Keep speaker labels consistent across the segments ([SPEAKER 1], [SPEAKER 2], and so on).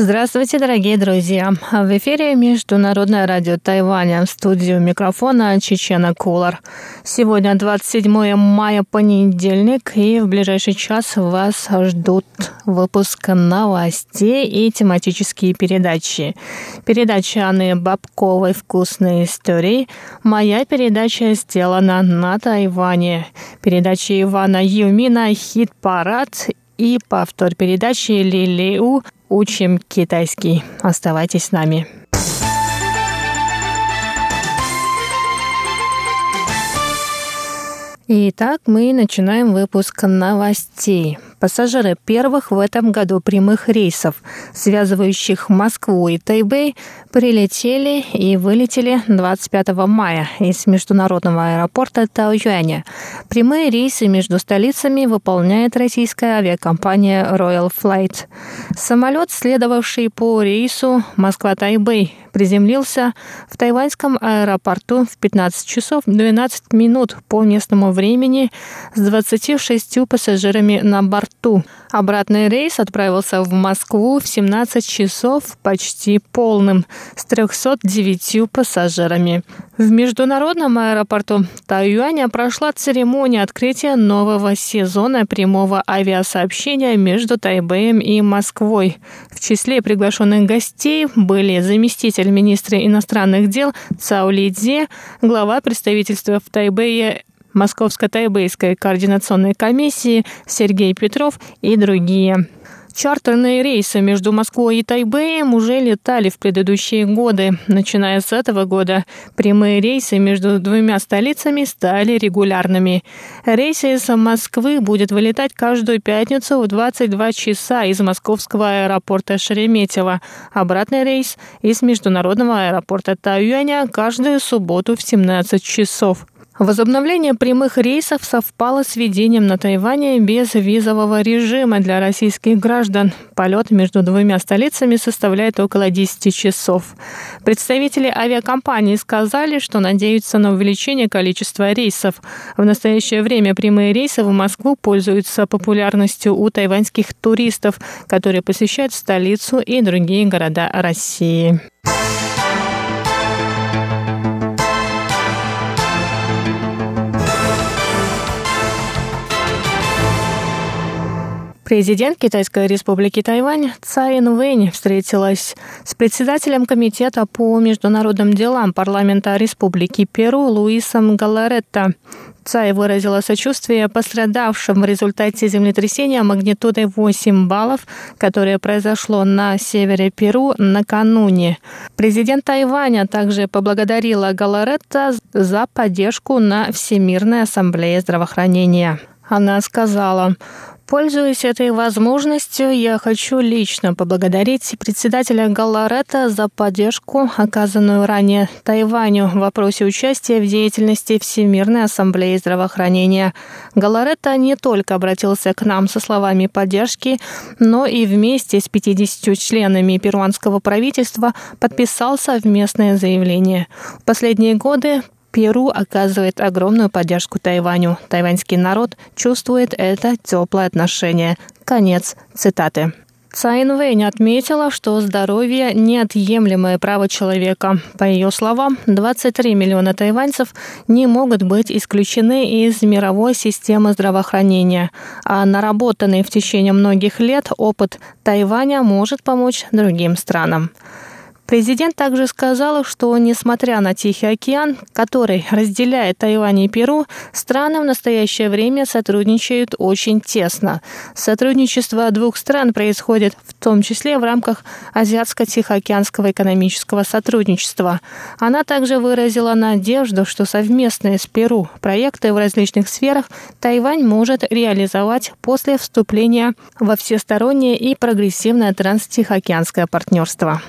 [SPEAKER 1] Здравствуйте, дорогие друзья! В эфире Международное радио Тайваня. Студию микрофона Чечена Кулар. Сегодня 27 мая, понедельник, и в ближайший час вас ждут выпуск новостей и тематические передачи. Передача Анны Бабковой «Вкусные истории». Моя передача сделана на Тайване. Передача Ивана Юмина «Хит-парад» и повтор передачи Лилиу «Учим китайский». Оставайтесь с нами. Итак, мы начинаем выпуск новостей. Пассажиры первых в этом году прямых рейсов, связывающих Москву и Тайбэй, прилетели и вылетели 25 мая из международного аэропорта Таоюаня. Прямые рейсы между столицами выполняет российская авиакомпания Royal Flight. Самолет, следовавший по рейсу Москва-Тайбэй, приземлился в тайваньском аэропорту в 15 часов 12 минут по местному времени с 26 пассажирами на борту. Обратный рейс отправился в Москву в 17 часов почти полным с 309 пассажирами. В международном аэропорту Тайюаня прошла церемония открытия нового сезона прямого авиасообщения между Тайбэем и Москвой. В числе приглашенных гостей были заместитель министра иностранных дел Цао Лидзе, глава представительства в Тайбэе Московско-Тайбэйской координационной комиссии Сергей Петров и другие. Чартерные рейсы между Москвой и Тайбэем уже летали в предыдущие годы. Начиная с этого года прямые рейсы между двумя столицами стали регулярными. Рейсы из Москвы будет вылетать каждую пятницу в 22 часа из московского аэропорта Шереметьево. Обратный рейс из международного аэропорта Тайюаня каждую субботу в 17 часов. Возобновление прямых рейсов совпало с введением на Тайване безвизового режима для российских граждан. Полет между двумя столицами составляет около 10 часов. Представители авиакомпании сказали, что надеются на увеличение количества рейсов. В настоящее время прямые рейсы в Москву пользуются популярностью у тайваньских туристов, которые посещают столицу и другие города России. Президент Китайской республики Тайвань Цай Инвэнь встретилась с председателем Комитета по международным делам парламента Республики Перу Луисом Галаретто. Цай выразила сочувствие пострадавшим в результате землетрясения магнитудой 8 баллов, которое произошло на севере Перу накануне. Президент Тайваня также поблагодарила Галаретта за поддержку на Всемирной ассамблее здравоохранения. Она сказала, Пользуясь этой возможностью, я хочу лично поблагодарить председателя Галларета за поддержку, оказанную ранее Тайваню в вопросе участия в деятельности Всемирной ассамблеи здравоохранения. Галларета не только обратился к нам со словами поддержки, но и вместе с 50 членами перуанского правительства подписал совместное заявление. В последние годы Перу оказывает огромную поддержку Тайваню. Тайваньский народ чувствует это теплое отношение. Конец цитаты. Цайн Вэнь отметила, что здоровье – неотъемлемое право человека. По ее словам, 23 миллиона тайваньцев не могут быть исключены из мировой системы здравоохранения, а наработанный в течение многих лет опыт Тайваня может помочь другим странам. Президент также сказал, что, несмотря на Тихий океан, который разделяет Тайвань и Перу, страны в настоящее время сотрудничают очень тесно. Сотрудничество двух стран происходит в том числе в рамках Азиатско-Тихоокеанского экономического сотрудничества. Она также выразила надежду, что совместные с Перу проекты в различных сферах Тайвань может реализовать после вступления во всестороннее и прогрессивное транстихоокеанское партнерство.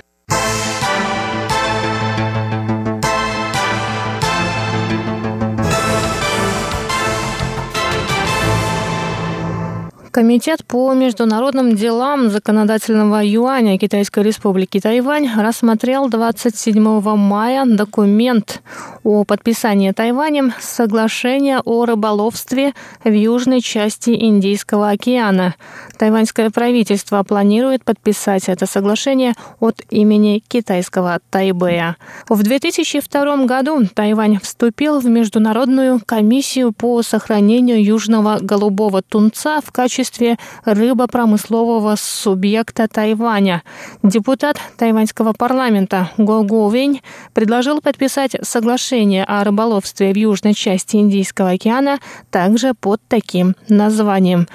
[SPEAKER 1] Комитет по международным делам законодательного юаня Китайской республики Тайвань рассмотрел 27 мая документ о подписании Тайванем соглашения о рыболовстве в южной части Индийского океана. Тайваньское правительство планирует подписать это соглашение от имени китайского Тайбэя. В 2002 году Тайвань вступил в Международную комиссию по сохранению южного голубого тунца в качестве качестве рыбопромыслового субъекта Тайваня. Депутат тайваньского парламента Го Го Вень предложил подписать соглашение о рыболовстве в южной части Индийского океана также под таким названием.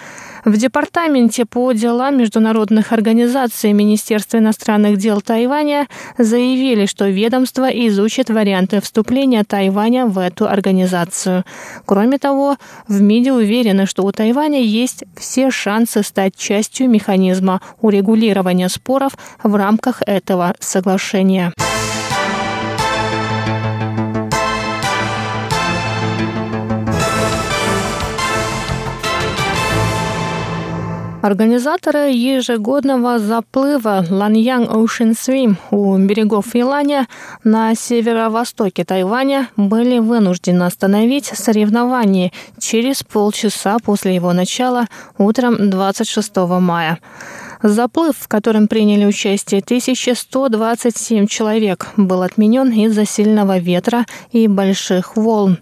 [SPEAKER 1] В Департаменте по делам международных организаций Министерства иностранных дел Тайваня заявили, что ведомство изучит варианты вступления Тайваня в эту организацию. Кроме того, в МИДе уверены, что у Тайваня есть все шансы стать частью механизма урегулирования споров в рамках этого соглашения. Организаторы ежегодного заплыва Ланьян Ocean Swim у берегов Иланя на северо-востоке Тайваня были вынуждены остановить соревнование через полчаса после его начала утром 26 мая. Заплыв, в котором приняли участие 1127 человек, был отменен из-за сильного ветра и больших волн.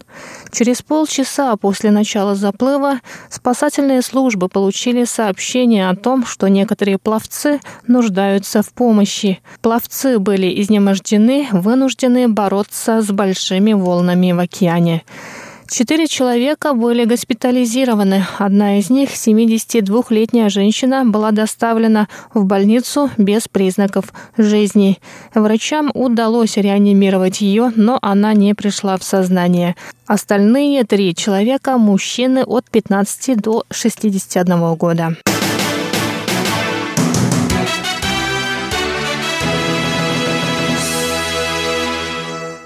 [SPEAKER 1] Через полчаса после начала заплыва спасательные службы получили сообщение о том, что некоторые пловцы нуждаются в помощи. Пловцы были изнемождены, вынуждены бороться с большими волнами в океане. Четыре человека были госпитализированы. Одна из них, 72-летняя женщина, была доставлена в больницу без признаков жизни. Врачам удалось реанимировать ее, но она не пришла в сознание. Остальные три человека – мужчины от 15 до 61 года.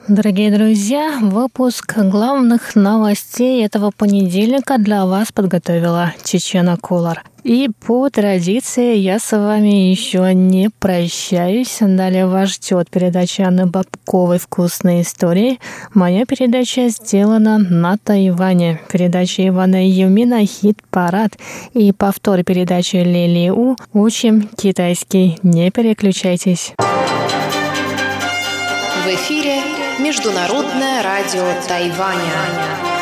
[SPEAKER 1] Дорогие друзья, выпуск главных новостей этого понедельника для вас подготовила Чечена Кулар. И по традиции я с вами еще не прощаюсь. Далее вас ждет передача Анны Бабковой «Вкусные истории». Моя передача сделана на Тайване. Передача Ивана Юмина «Хит-парад» и повтор передачи Лили У «Учим китайский». Не переключайтесь.
[SPEAKER 2] В эфире Международное радио Тайваня.